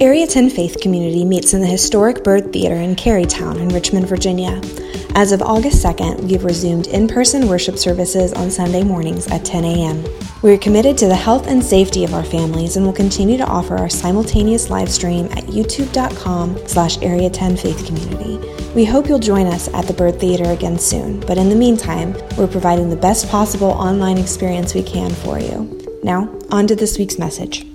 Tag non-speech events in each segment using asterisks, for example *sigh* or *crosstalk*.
Area 10 Faith Community meets in the historic Byrd Theater in Carytown in Richmond, Virginia. As of August 2nd, we have resumed in person worship services on Sunday mornings at 10 a.m. We are committed to the health and safety of our families and will continue to offer our simultaneous live stream at youtube.com slash area 10 faith community. We hope you'll join us at the Byrd Theater again soon, but in the meantime, we're providing the best possible online experience we can for you. Now, on to this week's message.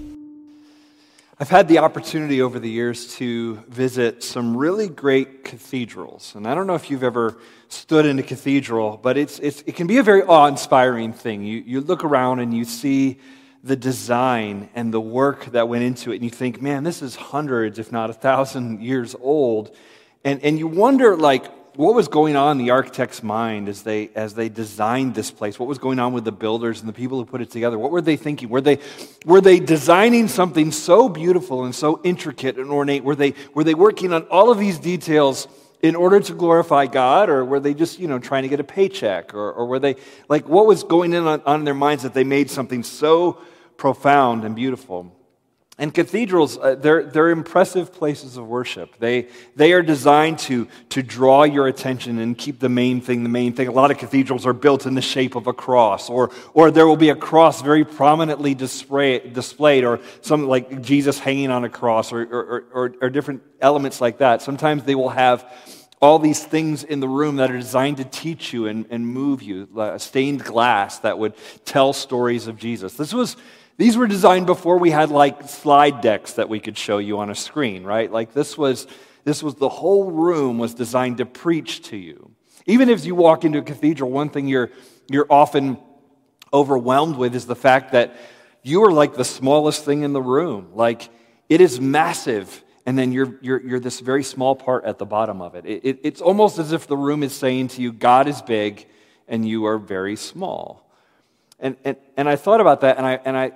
I've had the opportunity over the years to visit some really great cathedrals. And I don't know if you've ever stood in a cathedral, but it's, it's, it can be a very awe inspiring thing. You, you look around and you see the design and the work that went into it, and you think, man, this is hundreds, if not a thousand years old. And, and you wonder, like, what was going on in the architect's mind as they, as they designed this place? What was going on with the builders and the people who put it together? What were they thinking? Were they, were they designing something so beautiful and so intricate and ornate? Were they, were they working on all of these details in order to glorify God, or were they just, you know, trying to get a paycheck? Or, or were they, like, what was going in on, on their minds that they made something so profound and beautiful? And cathedrals, uh, they're, they're impressive places of worship. They, they are designed to, to draw your attention and keep the main thing the main thing. A lot of cathedrals are built in the shape of a cross, or, or there will be a cross very prominently display, displayed, or something like Jesus hanging on a cross, or, or, or, or different elements like that. Sometimes they will have all these things in the room that are designed to teach you and, and move you, like stained glass that would tell stories of Jesus. This was these were designed before we had like slide decks that we could show you on a screen, right? Like this was this was the whole room was designed to preach to you. Even if you walk into a cathedral, one thing you're you're often overwhelmed with is the fact that you are like the smallest thing in the room. Like it is massive, and then you're, you're, you're this very small part at the bottom of it. It, it. It's almost as if the room is saying to you, God is big, and you are very small. And, and, and I thought about that, and I, and I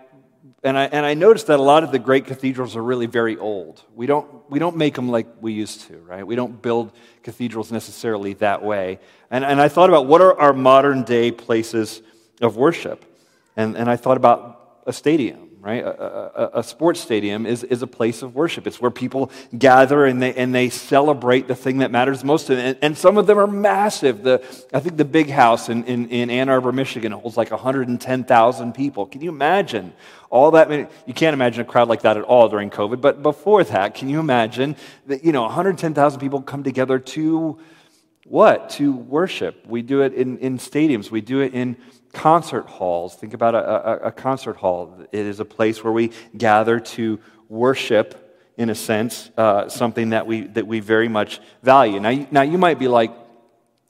and I, and I noticed that a lot of the great cathedrals are really very old. We don't, we don't make them like we used to, right? We don't build cathedrals necessarily that way. And, and I thought about what are our modern day places of worship? And, and I thought about a stadium right? A, a, a, sports stadium is, is a place of worship. It's where people gather and they, and they celebrate the thing that matters most to them. And, and some of them are massive. The, I think the big house in, in, in Ann Arbor, Michigan holds like 110,000 people. Can you imagine all that? Many? You can't imagine a crowd like that at all during COVID. But before that, can you imagine that, you know, 110,000 people come together to what? To worship. We do it in, in stadiums. We do it in concert halls. Think about a, a, a, concert hall. It is a place where we gather to worship, in a sense, uh, something that we, that we very much value. Now, now, you might be like,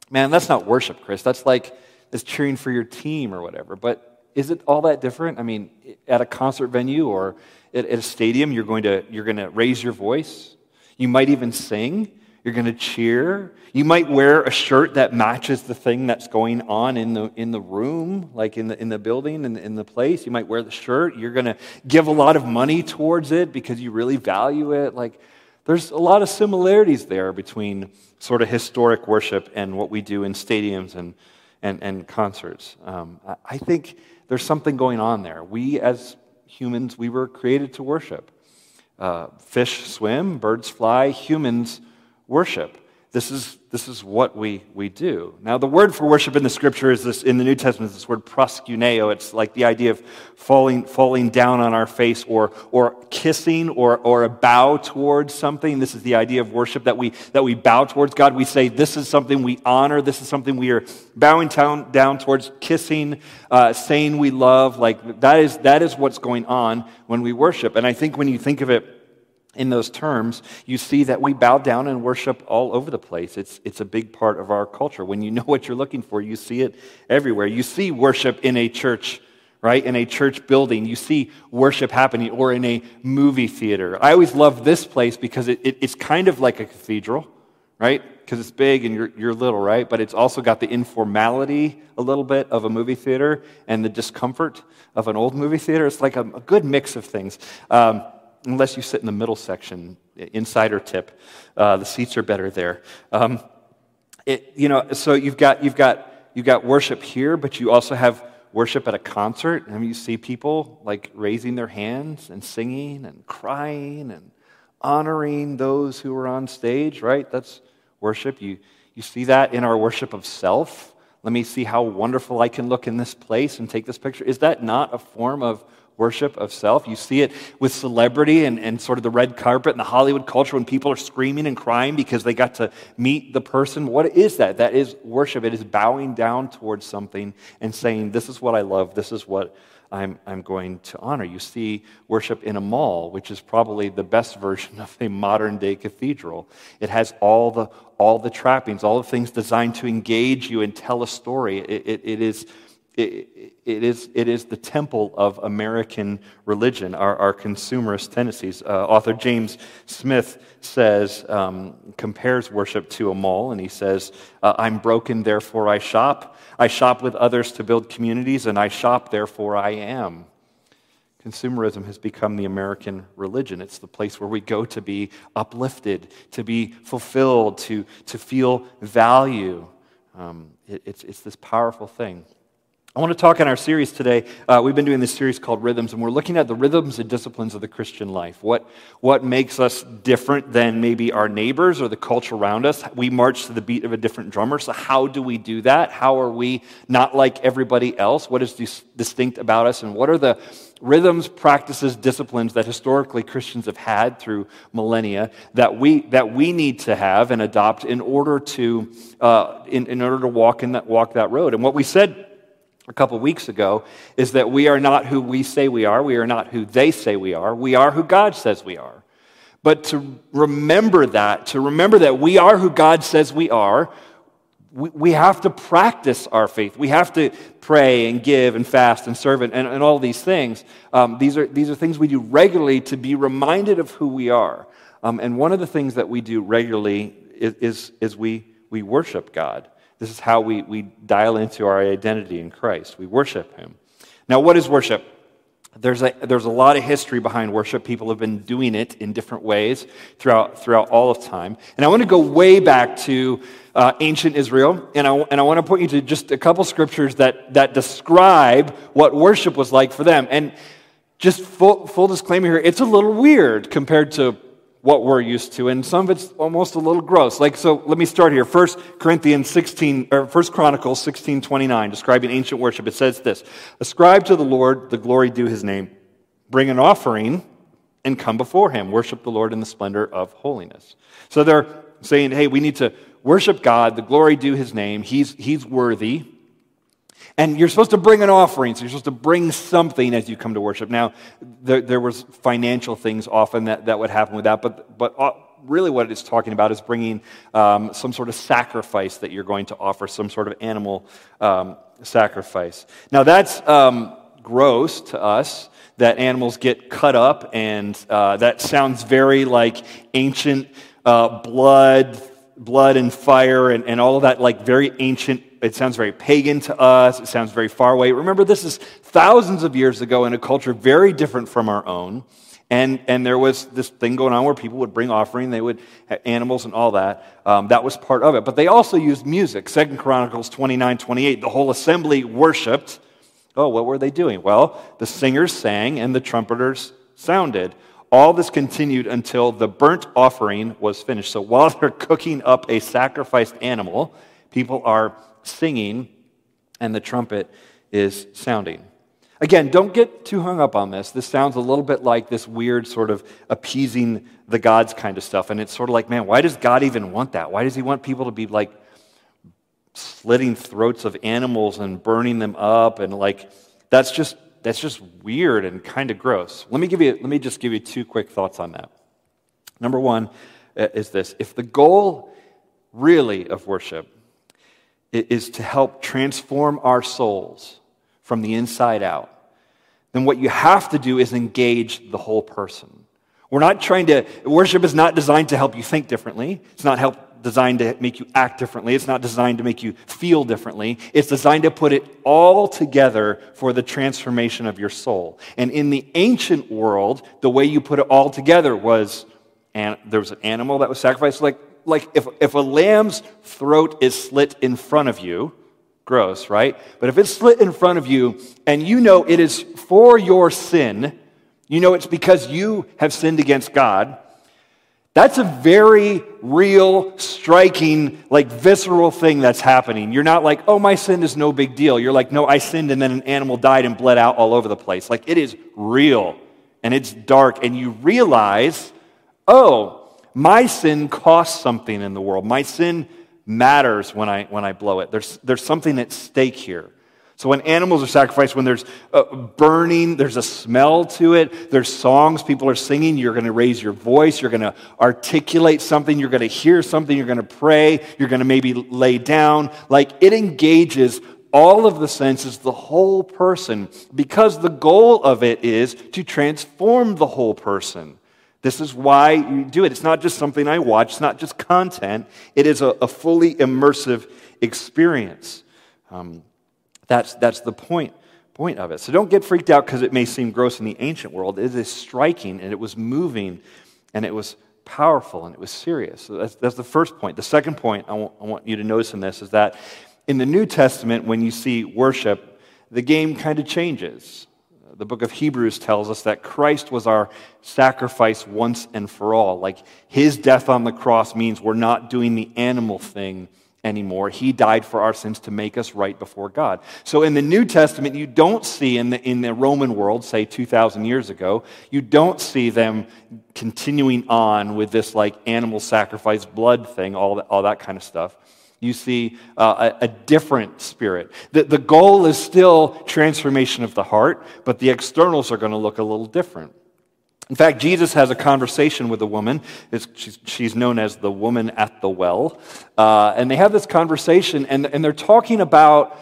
man, that's not worship, Chris. That's like it's cheering for your team or whatever. But is it all that different? I mean, at a concert venue or at, at a stadium, you're going, to, you're going to raise your voice. You might even sing. You're going to cheer. You might wear a shirt that matches the thing that's going on in the, in the room, like in the, in the building, in, in the place. You might wear the shirt. You're going to give a lot of money towards it because you really value it. Like, there's a lot of similarities there between sort of historic worship and what we do in stadiums and, and, and concerts. Um, I think there's something going on there. We, as humans, we were created to worship. Uh, fish swim, birds fly, humans worship. This is, this is what we, we do. Now, the word for worship in the scripture is this, in the New Testament, is this word proskuneo. It's like the idea of falling, falling down on our face or, or kissing or, or a bow towards something. This is the idea of worship that we, that we bow towards God. We say, this is something we honor. This is something we are bowing down, down towards, kissing, uh, saying we love. Like that is, that is what's going on when we worship. And I think when you think of it, in those terms, you see that we bow down and worship all over the place. It's, it's a big part of our culture. When you know what you're looking for, you see it everywhere. You see worship in a church, right? In a church building. You see worship happening, or in a movie theater. I always love this place because it, it, it's kind of like a cathedral, right? Because it's big and you're, you're little, right? But it's also got the informality a little bit of a movie theater and the discomfort of an old movie theater. It's like a, a good mix of things. Um, unless you sit in the middle section, insider tip. Uh, the seats are better there. Um, it, you know, so you've got, you've, got, you've got worship here, but you also have worship at a concert. I mean, you see people like raising their hands and singing and crying and honoring those who are on stage, right? That's worship. You, you see that in our worship of self. Let me see how wonderful I can look in this place and take this picture. Is that not a form of worship of self? You see it with celebrity and, and sort of the red carpet and the Hollywood culture when people are screaming and crying because they got to meet the person. What is that? That is worship. It is bowing down towards something and saying, This is what I love. This is what I'm, I'm going to honor. You see worship in a mall, which is probably the best version of a modern day cathedral. It has all the, all the trappings, all the things designed to engage you and tell a story. it, it, it is it, it, is, it is the temple of American religion, our, our consumerist tendencies. Uh, author James Smith says, um, compares worship to a mall, and he says, uh, I'm broken, therefore I shop. I shop with others to build communities, and I shop, therefore I am. Consumerism has become the American religion. It's the place where we go to be uplifted, to be fulfilled, to, to feel value. Um, it, it's, it's this powerful thing. I want to talk in our series today. Uh, we've been doing this series called Rhythms, and we're looking at the rhythms and disciplines of the Christian life. What, what makes us different than maybe our neighbors or the culture around us? We march to the beat of a different drummer, so how do we do that? How are we not like everybody else? What is dis- distinct about us? And what are the rhythms, practices, disciplines that historically Christians have had through millennia that we, that we need to have and adopt in order to, uh, in, in order to walk, in that, walk that road? And what we said a couple weeks ago is that we are not who we say we are. We are not who they say we are. We are who God says we are. But to remember that, to remember that we are who God says we are, we, we have to practice our faith. We have to pray and give and fast and serve and, and, and all these things. Um, these, are, these are things we do regularly to be reminded of who we are. Um, and one of the things that we do regularly is, is, is we, we worship God. This is how we, we dial into our identity in Christ. We worship Him. Now, what is worship? There's a, there's a lot of history behind worship. People have been doing it in different ways throughout, throughout all of time. And I want to go way back to uh, ancient Israel, and I, and I want to point you to just a couple scriptures that, that describe what worship was like for them. And just full, full disclaimer here, it's a little weird compared to what we're used to, and some of it's almost a little gross. Like, so let me start here. First Corinthians 16, or First Chronicles 16, 29, describing ancient worship. It says this Ascribe to the Lord the glory due his name, bring an offering, and come before him. Worship the Lord in the splendor of holiness. So they're saying, hey, we need to worship God, the glory due his name. He's, he's worthy. And you're supposed to bring an offering, so you're supposed to bring something as you come to worship. Now, there, there was financial things often that, that would happen with that, but, but uh, really what it's talking about is bringing um, some sort of sacrifice that you're going to offer, some sort of animal um, sacrifice. Now, that's um, gross to us that animals get cut up, and uh, that sounds very like ancient uh, blood, blood and fire, and, and all of that, like very ancient it sounds very pagan to us. It sounds very far away. Remember, this is thousands of years ago in a culture very different from our own. And, and there was this thing going on where people would bring offering, they would have animals and all that. Um, that was part of it. But they also used music. Second Chronicles 29, 28, the whole assembly worshiped. Oh, what were they doing? Well, the singers sang and the trumpeters sounded. All this continued until the burnt offering was finished. So while *laughs* they're cooking up a sacrificed animal, people are singing and the trumpet is sounding. Again, don't get too hung up on this. This sounds a little bit like this weird sort of appeasing the gods kind of stuff. And it's sort of like, man, why does God even want that? Why does he want people to be like slitting throats of animals and burning them up? And like, that's just, that's just weird and kind of gross. Let me, give you, let me just give you two quick thoughts on that. Number one uh, is this if the goal really of worship is to help transform our souls from the inside out, then what you have to do is engage the whole person. We're not trying to, worship is not designed to help you think differently. It's not help, designed to make you act differently. It's not designed to make you feel differently. It's designed to put it all together for the transformation of your soul. And in the ancient world, the way you put it all together was, and there was an animal that was sacrificed, like like if, if a lamb's throat is slit in front of you, gross, right? But if it's slit in front of you and you know it is for your sin, you know it's because you have sinned against God, That's a very real, striking, like visceral thing that's happening. You're not like, oh, my sin is no big deal. You're like, no, I sinned and then an animal died and bled out all over the place. Like, it is real and it's dark. And you realize, oh, my sin costs something in the world. My sin matters when I, when I blow it. There's, there's something at stake here. So when animals are sacrificed, when there's burning, there's a smell to it, there's songs people are singing, you're going to raise your voice, you're going to articulate something, you're going to hear something, you're going to pray, you're going to maybe lay down. Like it engages all of the senses, the whole person, because the goal of it is to transform the whole person. This is why you do it. It's not just something I watch, it's not just content, it is a, a fully immersive experience. Um, that's, that's the point, point of it. So don't get freaked out because it may seem gross in the ancient world. It is striking and it was moving and it was powerful and it was serious. So that's, that's the first point. The second point I want, I want you to notice in this is that in the New Testament, when you see worship, the game kind of changes. The book of Hebrews tells us that Christ was our sacrifice once and for all. Like his death on the cross means we're not doing the animal thing anymore. He died for our sins to make us right before God. So in the New Testament, you don't see in the, in the Roman world, say 2,000 years ago, you don't see them continuing on with this like animal sacrifice, blood thing, all that, all that kind of stuff. You see uh, a, a, different spirit. The, the goal is still transformation of the heart, but the externals are going to look a little different. In fact, Jesus has a conversation with a woman. She's, she's known as the woman at the well. Uh, and they have this conversation, and, and they're talking about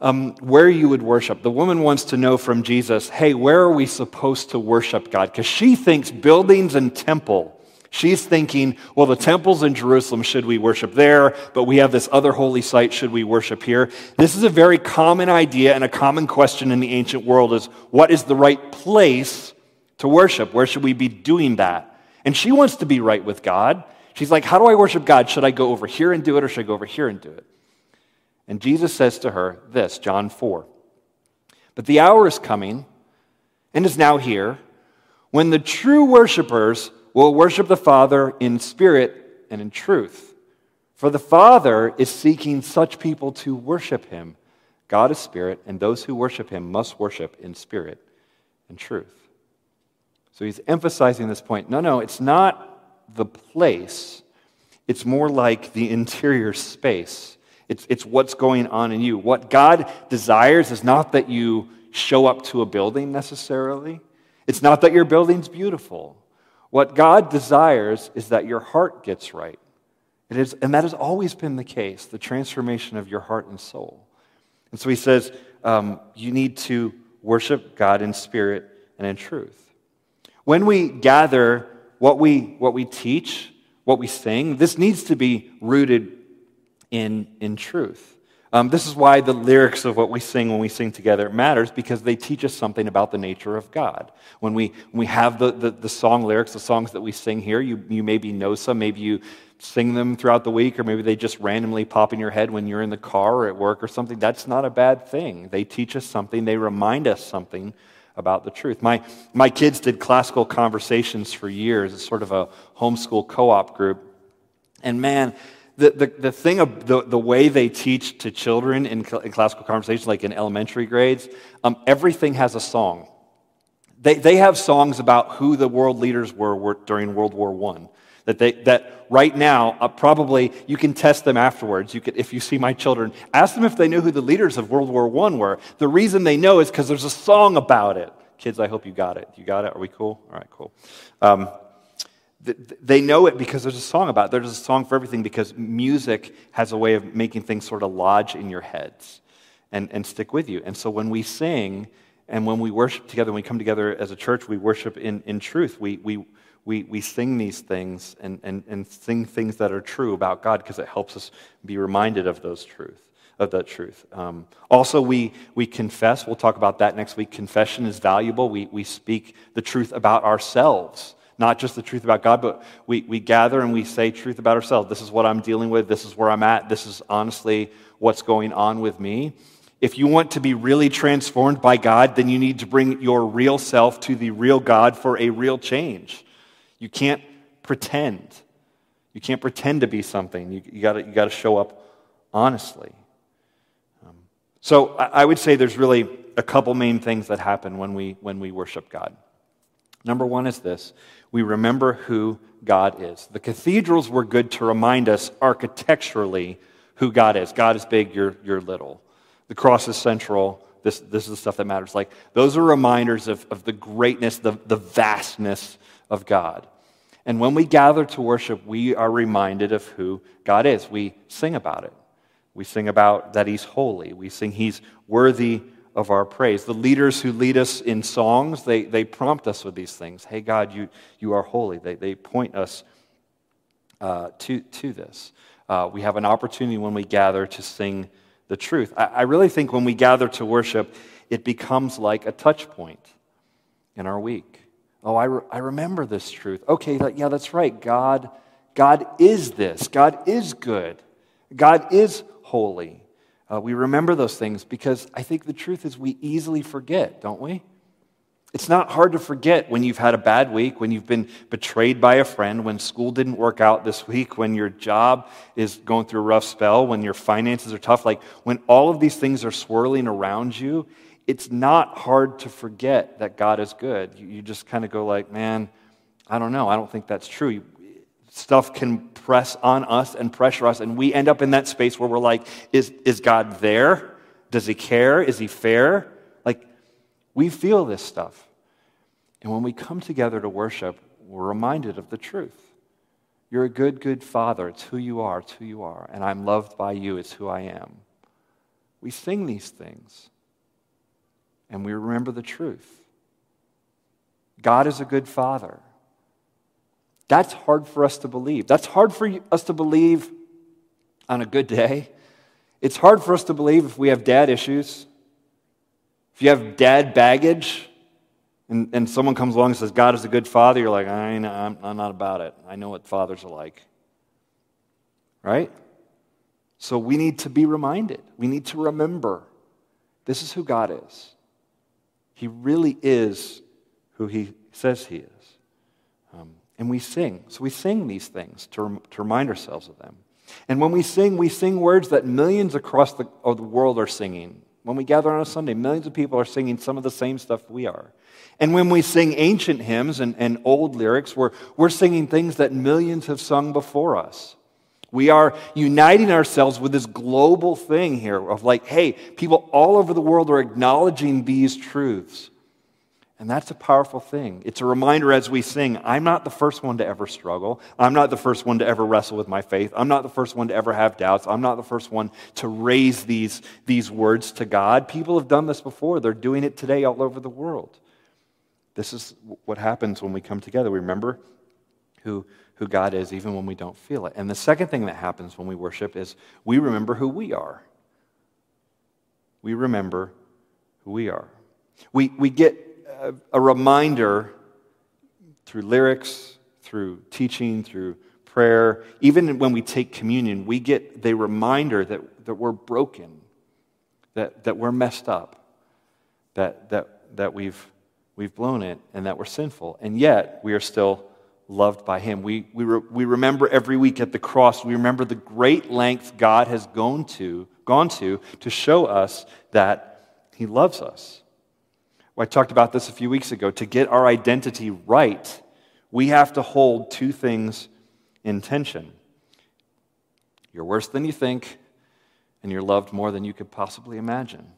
um, where you would worship. The woman wants to know from Jesus, hey, where are we supposed to worship God? Because she thinks buildings and temple. She's thinking, well, the temple's in Jerusalem, should we worship there? But we have this other holy site, should we worship here? This is a very common idea and a common question in the ancient world is what is the right place to worship. Where should we be doing that? And she wants to be right with God. She's like, How do I worship God? Should I go over here and do it, or should I go over here and do it? And Jesus says to her this, John 4. But the hour is coming, and is now here, when the true worshipers will worship the Father in spirit and in truth. For the Father is seeking such people to worship him. God is spirit, and those who worship him must worship in spirit and truth. So he's emphasizing this point. No, no, it's not the place, it's more like the interior space. It's, it's what's going on in you. What God desires is not that you show up to a building necessarily, it's not that your building's beautiful. What God desires is that your heart gets right. It is, and that has always been the case the transformation of your heart and soul. And so he says, um, you need to worship God in spirit and in truth. When we gather what we, what we teach, what we sing, this needs to be rooted in, in truth. Um, this is why the lyrics of what we sing when we sing together matters because they teach us something about the nature of God. When we, when we have the, the, the song lyrics, the songs that we sing here, you, you maybe know some, maybe you sing them throughout the week, or maybe they just randomly pop in your head when you're in the car or at work or something. That's not a bad thing. They teach us something, they remind us something about the truth. My, my kids did classical conversations for years. It's sort of a homeschool co op group. And man, the, the, the thing of the, the way they teach to children in, in classical conversations, like in elementary grades, um, everything has a song. They, they have songs about who the world leaders were, were during World War I. That, they, that right now, uh, probably you can test them afterwards. You could, if you see my children, ask them if they knew who the leaders of World War I were. The reason they know is because there's a song about it. Kids, I hope you got it. You got it? Are we cool? All right, cool. Um, they know it because there's a song about it. There's a song for everything because music has a way of making things sort of lodge in your heads and, and stick with you. And so when we sing and when we worship together, when we come together as a church, we worship in, in truth. We, we, we, we sing these things and, and, and sing things that are true about God because it helps us be reminded of those truths of that truth. Um, also, we, we confess. We'll talk about that next week. Confession is valuable. We, we speak the truth about ourselves, not just the truth about God, but we, we gather and we say truth about ourselves. This is what I'm dealing with. This is where I'm at. This is honestly what's going on with me. If you want to be really transformed by God, then you need to bring your real self to the real God for a real change. You can't pretend. You can't pretend to be something. You, you got you to show up honestly. Um, so I, I would say there's really a couple main things that happen when we, when we worship God. Number one is this we remember who God is. The cathedrals were good to remind us architecturally who God is. God is big, you're, you're little. The cross is central. This, this is the stuff that matters. Like, those are reminders of, of the greatness, the, the vastness of God. And when we gather to worship, we are reminded of who God is. We sing about it. We sing about that He's holy. We sing He's worthy of our praise. The leaders who lead us in songs, they, they prompt us with these things. Hey, God, you, you are holy. They, they point us uh, to, to this. Uh, we have an opportunity when we gather to sing the truth. I, I really think when we gather to worship, it becomes like a touch point in our week. Oh, I, re- I remember this truth. Okay, yeah, that's right. God, God is this. God is good. God is holy. Uh, we remember those things because I think the truth is we easily forget, don't we? It's not hard to forget when you've had a bad week, when you've been betrayed by a friend, when school didn't work out this week, when your job is going through a rough spell, when your finances are tough. Like when all of these things are swirling around you, it's not hard to forget that God is good. You, you just kind of go like, man, I don't know. I don't think that's true. Stuff can press on us and pressure us, and we end up in that space where we're like, is, is God there? Does he care? Is he fair? Like, we feel this stuff. And when we come together to worship, we're reminded of the truth. You're a good, good father. It's who you are. It's who you are. And I'm loved by you. It's who I am. We sing these things and we remember the truth. God is a good father. That's hard for us to believe. That's hard for us to believe on a good day. It's hard for us to believe if we have dad issues. If you have dad baggage and, and someone comes along and says, God is a good father, you're like, I I'm, I'm not about it. I know what fathers are like. Right? So we need to be reminded. We need to remember this is who God is. He really is who he says he is. And we sing. So we sing these things to, to remind ourselves of them. And when we sing, we sing words that millions across the, of the world are singing. When we gather on a Sunday, millions of people are singing some of the same stuff we are. And when we sing ancient hymns and, and old lyrics, we're, we're singing things that millions have sung before us. We are uniting ourselves with this global thing here of like, hey, people all over the world are acknowledging these truths. And that's a powerful thing. It's a reminder as we sing I'm not the first one to ever struggle. I'm not the first one to ever wrestle with my faith. I'm not the first one to ever have doubts. I'm not the first one to raise these, these words to God. People have done this before, they're doing it today all over the world. This is what happens when we come together. We remember who who God is even when we don't feel it. And the second thing that happens when we worship is we remember who we are. We remember who we are. We, we get a, reminder through lyrics, through teaching, through prayer. Even when we take communion, we get the reminder that, that we're broken, that, that we're messed up, that, that, that we've, we've blown it, and that we're sinful. And yet, we are still loved by Him. We, we, re, we remember every week at the cross, we remember the great length God has gone to, gone to to show us that He loves us. Well, I talked about this a few weeks ago. To get our identity right, we have to hold two things in tension. You're worse than you think, and you're loved more than you could possibly imagine.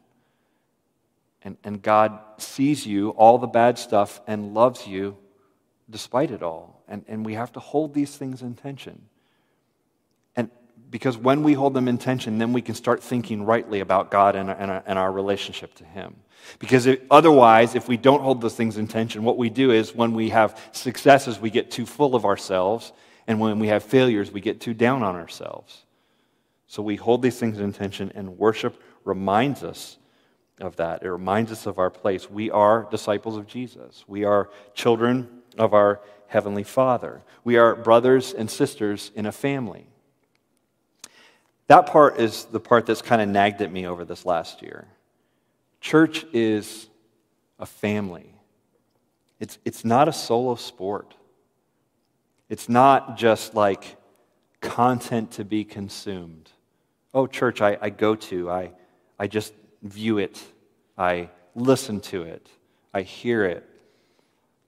And, and God sees you, all the bad stuff, and loves you despite it all. And, and we have to hold these things in tension. Because when we hold them in tension, then we can start thinking rightly about God and, and, and our relationship to Him. Because it, otherwise, if we don't hold those things in tension, what we do is when we have successes, we get too full of ourselves. And when we have failures, we get too down on ourselves. So we hold these things in tension, and worship reminds us of that. It reminds us of our place. We are disciples of Jesus, we are children of our Heavenly Father. We are brothers and sisters in a family. That part is the part that's kind of nagged at me over this last year. Church is a family, it's, it's not a solo sport. It's not just like content to be consumed. Oh, church, I, I go to, I, I just view it, I listen to it, I hear it.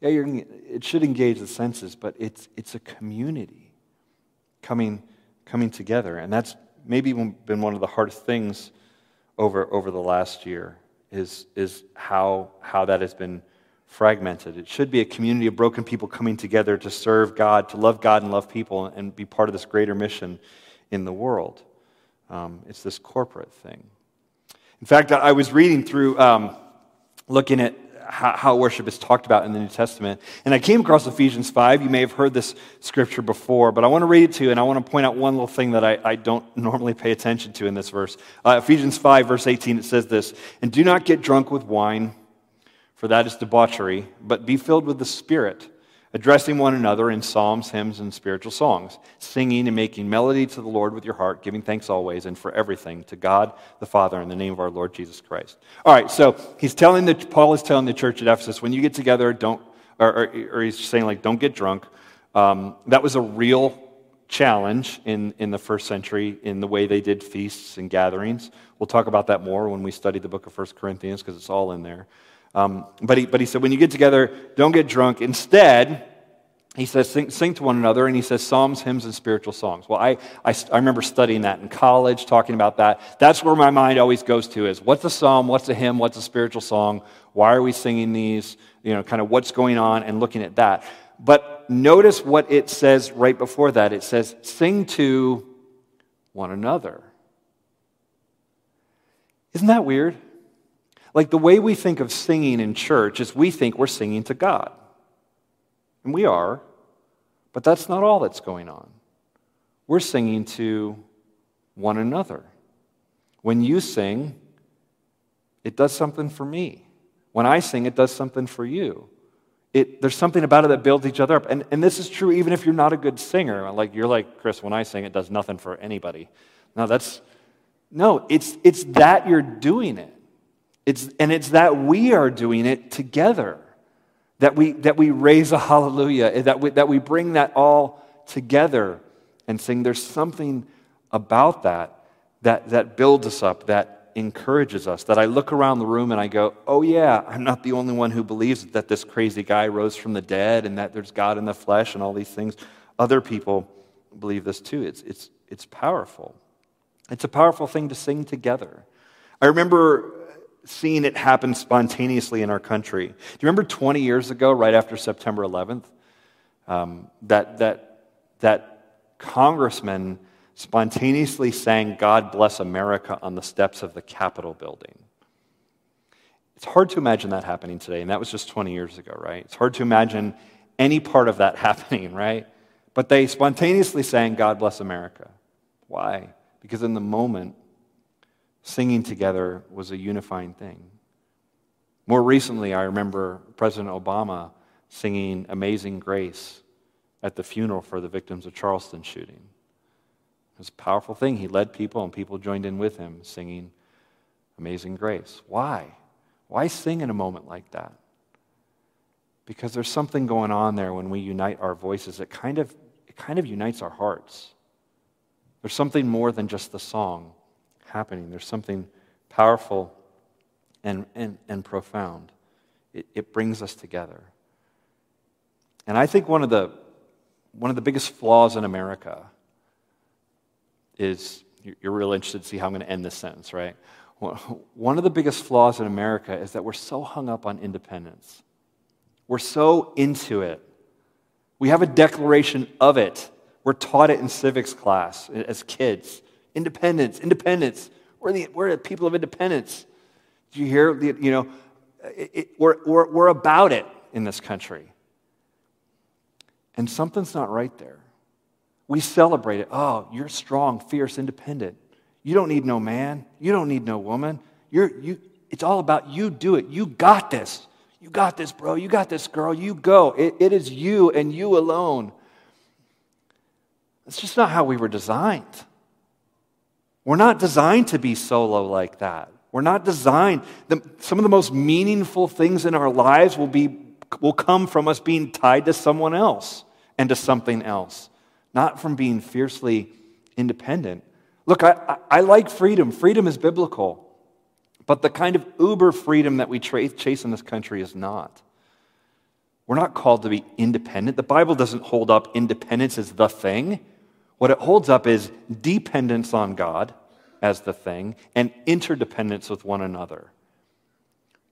Yeah, it should engage the senses, but it's, it's a community coming, coming together. And that's maybe been one of the hardest things over, over the last year is, is how, how that has been fragmented. It should be a community of broken people coming together to serve God, to love God and love people, and be part of this greater mission in the world. Um, it's this corporate thing. In fact, I was reading through, um, looking at how, how, worship is talked about in the New Testament, and I came across Ephesians 5. You may have heard this scripture before, but I want to read it to you, and I want to point out one little thing that I, I don't normally pay attention to in this verse. Uh, Ephesians 5, verse 18, it says this And do not get drunk with wine for that is debauchery, but be filled with the Spirit, addressing one another in psalms, hymns, and spiritual songs, singing and making melody to the Lord with your heart, giving thanks always and for everything to God the Father in the name of our Lord Jesus Christ. All right, so he's telling the, Paul is telling the church at Ephesus, when you get together, don't, or, or, or he's saying, like, don't get drunk. Um, that was a real challenge in, in the first century in the way they did feasts and gatherings. We'll talk about that more when we study the book of 1 Corinthians because it's all in there. Um, but, he, but he said, when you get together, don't get drunk. Instead, he says, sing, sing, to one another, and he says psalms, hymns, and spiritual songs. Well, I, I, I, remember studying that in college, talking about that. That's where my mind always goes to is what's a psalm, what's a hymn, what's a spiritual song, why are we singing these, you know, kind of what's going on, and looking at that. But notice what it says right before that. It says, sing to one another. Isn't that weird? Like the way we think of singing in church is we think we're singing to God. And we are, but that's not all that's going on. We're singing to one another. When you sing, it does something for me. When I sing, it does something for you. It, there's something about it that builds each other up. And, and this is true even if you're not a good singer. Like you're like, Chris, when I sing, it does nothing for anybody. No, that's, no, it's, it's that you're doing it. It's, and it's that we are doing it together, that we, that we raise a hallelujah, eh, that we, that we bring that all together and sing. There's something about that that, that builds us up, that encourages us, that I look around the room and I go, oh, yeah, I'm not the only one who believes that this crazy guy rose from the dead and that there's God in the flesh and all these things. Other people believe this too. It's, it's, it's powerful. It's a powerful thing to sing together. I remember seeing it happen spontaneously in our country. Do you remember 20 years ago, right after September 11th, um, that, that, that congressman spontaneously sang God Bless America on the steps of the Capitol building? It's hard to imagine that happening today, and that was just 20 years ago, right? It's hard to imagine any part of that *laughs* happening, right? But they spontaneously sang God Bless America. Why? Because in the moment, singing together was a unifying thing. More recently, I remember President Obama singing Amazing Grace at the funeral for the victims of Charleston shooting. It was a powerful thing. He led people, and people joined in with him singing Amazing Grace. Why? Why sing in a moment like that? Because there's something going on there when we unite our voices. It kind of, it kind of unites our hearts. There's something more than just the song happening. There's something powerful and, and, and profound. It, it brings us together. And I think one of the, one of the biggest flaws in America is you're real interested to see how I'm going to end this sentence, right? One of the biggest flaws in America is that we're so hung up on independence. We're so into it. We have a declaration of it. We're taught it in civics class as kids. Independence, independence. We're the, we're the people of independence. Do you hear? The, you know, it, it, we're, we're, we're about it in this country. And something's not right there. We celebrate it. Oh, you're strong, fierce, independent. You don't need no man. You don't need no woman. You're, you, it's all about you do it. You got this. You got this, bro. You got this, girl. You go. It, it is you and you alone. It's just not how we were designed. We're not designed to be solo like that. We're not designed. The, some of the most meaningful things in our lives will, be, will come from us being tied to someone else and to something else, not from being fiercely independent. Look, I, I, I like freedom. Freedom is biblical. But the kind of uber freedom that we chase in this country is not. We're not called to be independent. The Bible doesn't hold up independence as the thing. What it holds up is dependence on God as the thing and interdependence with one another.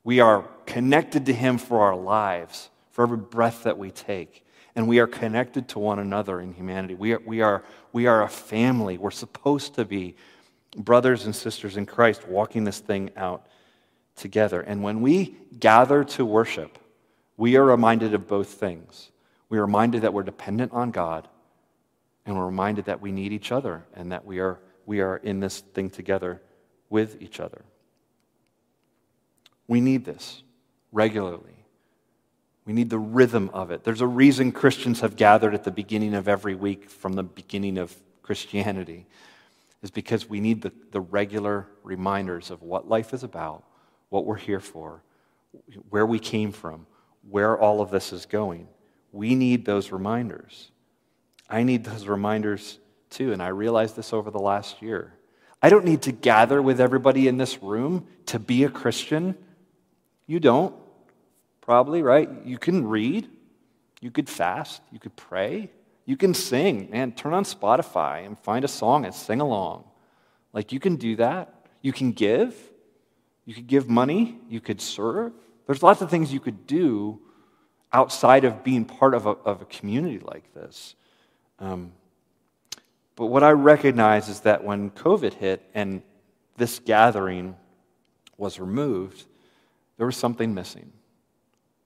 We are connected to Him for our lives, for every breath that we take. And we are connected to one another in humanity. We are, we are, we are a family. We're supposed to be brothers and sisters in Christ walking this thing out together. And when we gather to worship, we are reminded of both things. We are reminded that we're dependent on God, and we're reminded that we need each other and that we are, we are in this thing together with each other. We need this regularly. We need the rhythm of it. There's a reason Christians have gathered at the beginning of every week from the beginning of Christianity is because we need the, the regular reminders of what life is about, what we're here for, where we came from, where all of this is going. We need those reminders. I need those reminders too, and I realized this over the last year. I don't need to gather with everybody in this room to be a Christian. You don't, probably, right? You can read, you could fast, you could pray, you can sing, man, turn on Spotify and find a song and sing along. Like, you can do that. You can give. You could give money. You could serve. There's lots of things you could do outside of being part of a, of a community like this. Um, but what I recognize is that when COVID hit and this gathering was removed, there was something missing.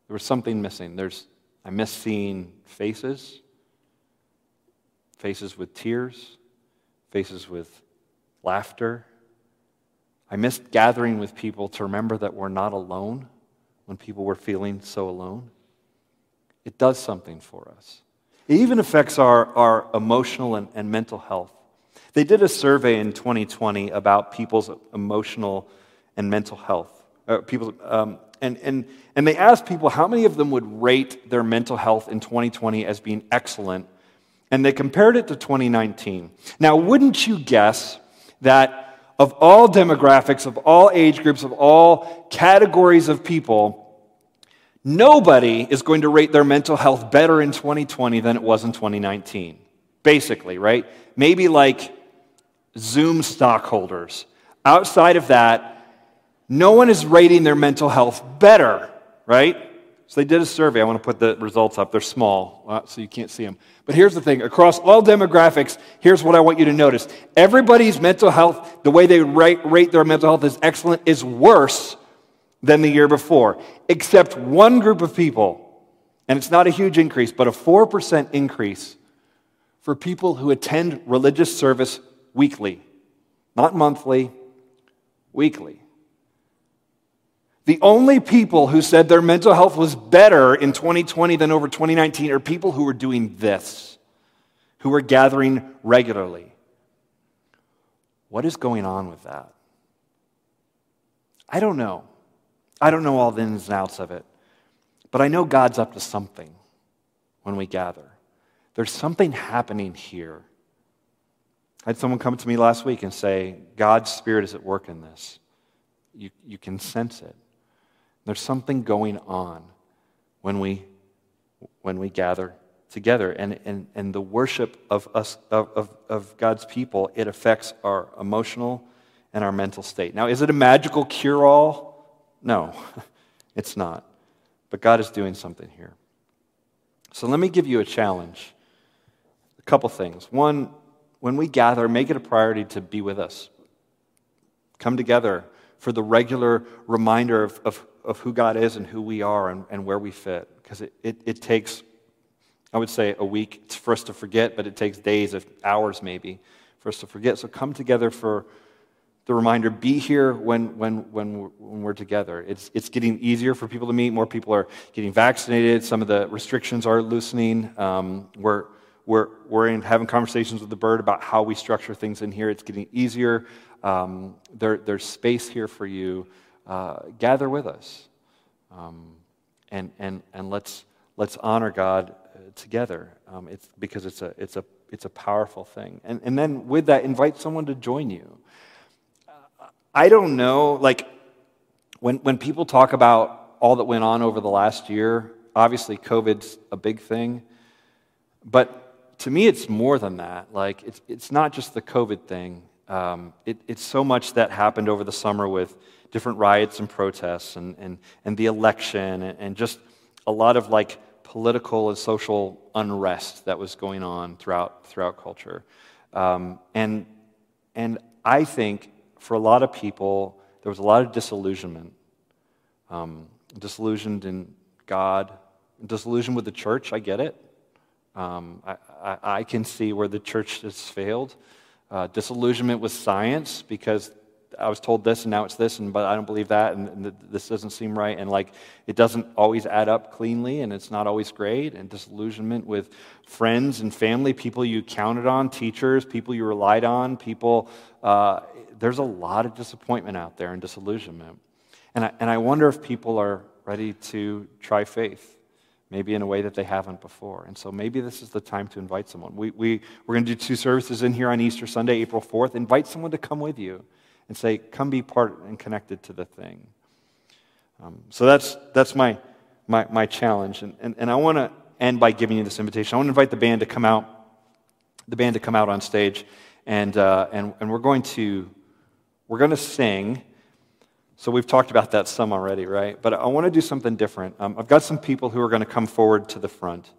There was something missing. There's, I miss seeing faces faces with tears, faces with laughter. I missed gathering with people to remember that we're not alone when people were feeling so alone. It does something for us. It even affects our, our emotional and, and mental health. They did a survey in 2020 about people's emotional and mental health. Uh, people, um, and, and, and they asked people how many of them would rate their mental health in 2020 as being excellent and they compared it to 2019. Now, wouldn't you guess that of all demographics, of all age groups, of all categories of people, nobody is going to rate their mental health better in 2020 than it was in 2019? Basically, right? Maybe like Zoom stockholders. Outside of that, no one is rating their mental health better, right? So they did a survey. I want to put the results up. They're small, uh, so you can't see them. But here's the thing across all demographics, here's what I want you to notice. Everybody's mental health, the way they rate, their mental health is excellent, is worse than the year before, except one group of people. And it's not a huge increase, but a 4% increase for people who attend religious service weekly, not monthly, weekly. The only people who said their mental health was better in 2020 than over 2019 are people who were doing this, who were gathering regularly. What is going on with that? I don't know. I don't know all the ins and outs of it. But I know God's up to something when we gather. There's something happening here. I had someone come to me last week and say, God's Spirit is at work in this. You, you can sense it. There's something going on when we, when we gather together. And, and, and the worship of, us, of, of, of God's people, it affects our emotional and our mental state. Now, is it a magical cure all? No, *laughs* it's not. But God is doing something here. So let me give you a challenge. A couple things. One, when we gather, make it a priority to be with us. Come together for the regular reminder of, of of who God is and who we are and, and where we fit. Because it, it, it, takes, I would say, a week for us to forget, but it takes days, if hours maybe, for us to forget. So come together for the reminder be here when, when, when, we're, when we're together. It's, it's getting easier for people to meet. More people are getting vaccinated. Some of the restrictions are loosening. Um, we're, we're, we're in, having conversations with the Byrd about how we structure things in here. It's getting easier. Um, there, there's space here for you uh, gather with us. Um, and, and, and let's, let's honor God together. Um, it's because it's a, it's, a, it's a powerful thing. And, and then with that, invite someone to join you. I don't know, like, when, when people talk about all that went on over the last year, obviously COVID's a big thing. But to me, it's more than that. Like, it's, it's not just the COVID thing. Um, it, it's so much that happened over the summer with different riots and protests and, and, and the election and, and just a lot of like political and social unrest that was going on throughout, throughout culture. Um, and, and I think for a lot of people, there was a lot of disillusionment. Um, disillusioned in God, disillusioned with the church, I get it. Um, I, I, I, can see where the church has failed. Uh, disillusionment with science because I was told this and now it's this, and but I don't believe that, and, and this doesn't seem right, and like it doesn't always add up cleanly, and it's not always great, and disillusionment with friends and family, people you counted on, teachers, people you relied on, people. Uh, there's a lot of disappointment out there and disillusionment, and I, and I wonder if people are ready to try faith. Maybe in a way that they haven't before. And so maybe this is the time to invite someone. We, we, we're going to do two services in here on Easter Sunday, April 4th. Invite someone to come with you and say, come be part and connected to the thing. Um, so that's, that's my, my, my challenge. And, and, and I want to end by giving you this invitation. I want to invite the band to come out, the band to come out on stage, and, uh, and, and we're going to, we're going to sing. So we've talked about that some already, right? But I want to do something different. Um, I've got some people who are going to come forward to the front,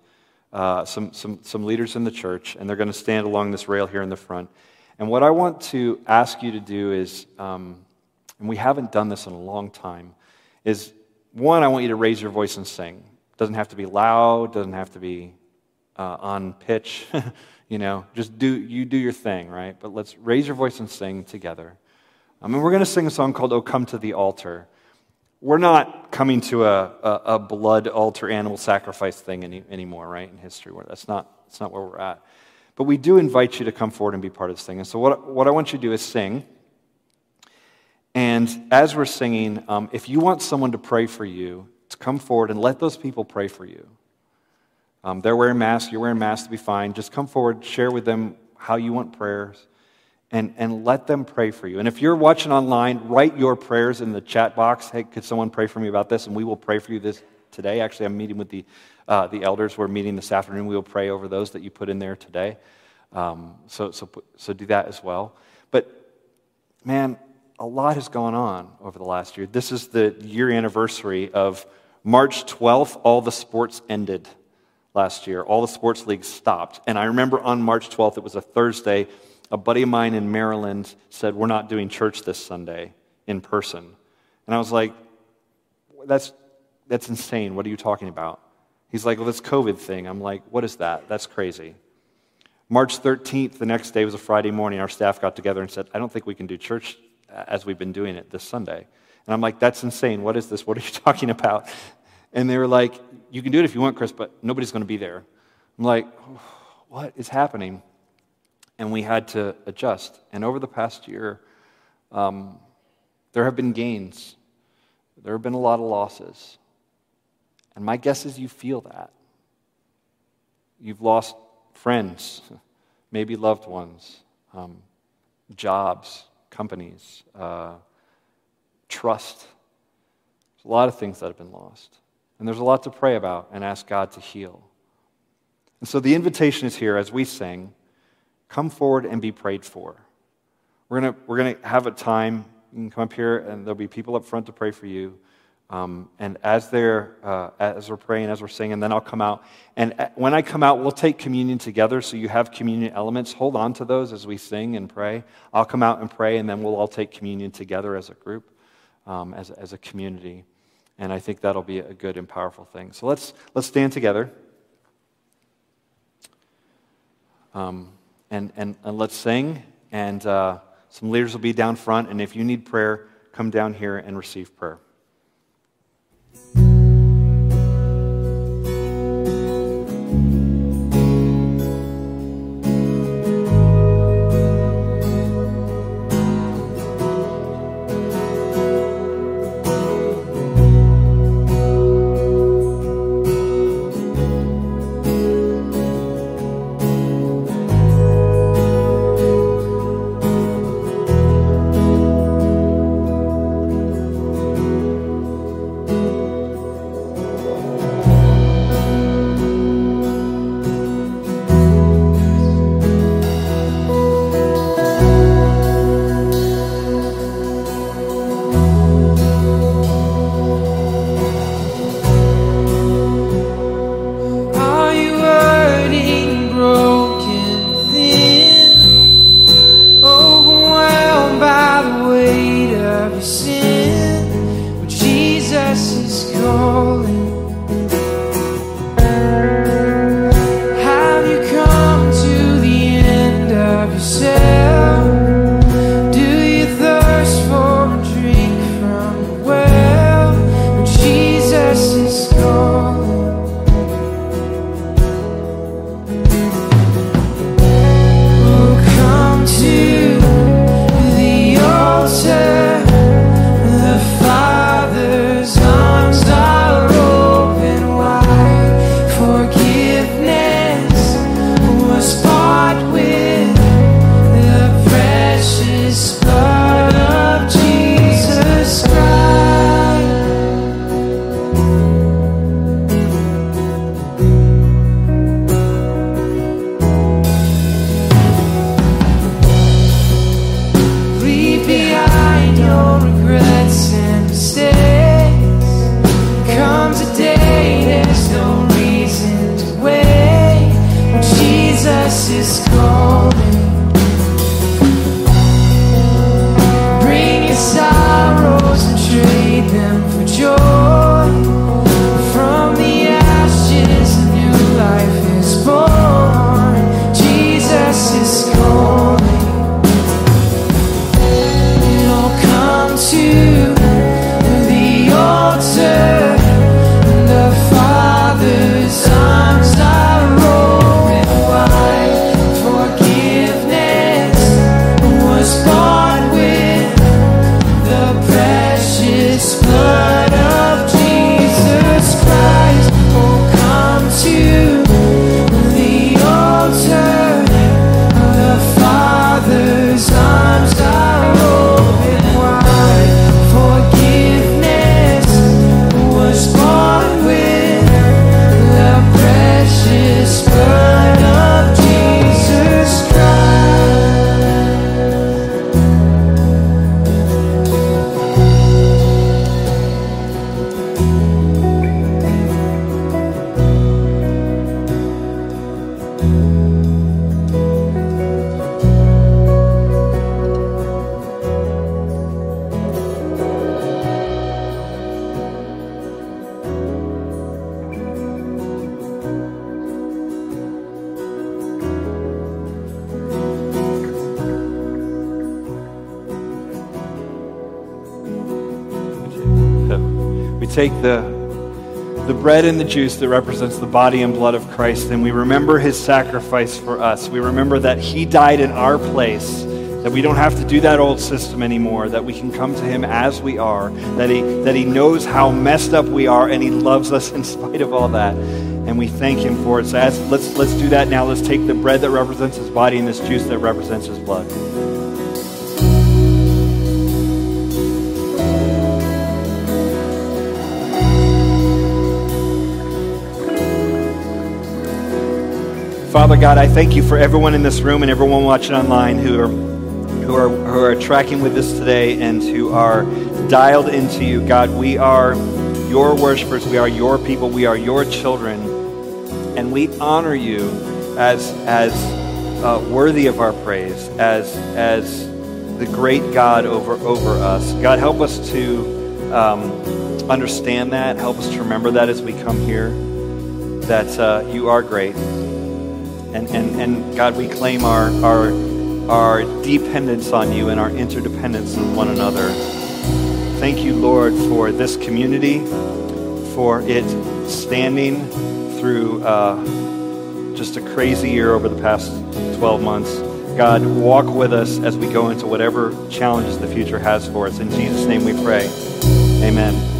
uh, some, some, some leaders in the church, and they're going to stand along this rail here in the front. And what I want to ask you to do is, um, and we haven't done this in a long time, is one, I want you to raise your voice and sing. Doesn't have to be loud, doesn't have to be uh, on pitch, *laughs* you know, just do, you do your thing, right? But let's raise your voice and sing together. I mean, we're going to sing a song called Oh Come to the Altar. We're not coming to a, a, a blood altar animal sacrifice thing any, anymore, right, in history. That's not, that's not where we're at. But we do invite you to come forward and be part of this thing. And so, what, what I want you to do is sing. And as we're singing, um, if you want someone to pray for you, to come forward and let those people pray for you. Um, they're wearing masks, you're wearing masks to be fine. Just come forward, share with them how you want prayers, and, and let them pray for you. And if you're watching online, write your prayers in the chat box. Hey, could someone pray for me about this? And we will pray for you this today. Actually, I'm meeting with the uh, the elders we're meeting this afternoon. We will pray over those that you put in there today. Um, so, so, so do that as well. But man, a lot has gone on over the last year. This is the year anniversary of March 12th, all the sports ended last year. All the sports leagues stopped. And I remember on March 12th, it was a Thursday, a buddy of mine in Maryland said, We're not doing church this Sunday in person. And I was like, That's, that's insane. What are you talking about? He's like, well, this COVID thing. I'm like, what is that? That's crazy. March 13th, the next day was a Friday morning, our staff got together and said, I don't think we can do church uh, as we've been doing it this Sunday. And I'm like, that's insane. What is this? What are you *laughs* talking about? And they were like, you can do it if you want, Chris, but nobody's going to be there. I'm like, what is happening? And we had to adjust. And over the past year, um, there have been gains, there have been a lot of losses. And my guess is you feel that. You've lost friends, maybe loved ones, um, jobs, companies, uh, trust. There's a lot of things that have been lost. And there's a lot to pray about and ask God to heal. And so the invitation is here as we sing come forward and be prayed for. We're going we're to have a time. You can come up here, and there'll be people up front to pray for you. Um, and as they're uh, as we're praying, as we're singing, then I'll come out. And uh, when I come out, we'll take communion together. So you have communion elements. Hold on to those as we sing and pray. I'll come out and pray, and then we'll all take communion together as a group, um, as as a community. And I think that'll be a good and powerful thing. So let's let's stand together. Um, and, and, and let's sing. And uh, some leaders will be down front. And if you need prayer, come down here and receive prayer. Take the, the bread and the juice that represents the body and blood of Christ, and we remember his sacrifice for us. We remember that he died in our place, that we don't have to do that old system anymore, that we can come to him as we are, that he, that he knows how messed up we are, and he loves us *laughs* in spite of all that. And we thank him for it. So as, let's, let's do that now. Let's take the bread that represents his body and this juice that represents his blood. Father God, I thank you for everyone in this room and everyone watching online who are, who are, who are tracking with us today and who are dialed into you. God, we are your worshipers. We are your people. We are your children. And we honor you as, as uh, worthy of our praise, as, as the great God over, over us. God, help us to um, understand that. Help us to remember that as we come here, that uh, you are great. And, and, and God, we claim our, our, our dependence on you and our interdependence on one another. Thank you, Lord, for this community, for it standing through uh, just a crazy year over the past 12 months. God, walk with us as we go into whatever challenges the future has for us. In Jesus' name we pray. Amen.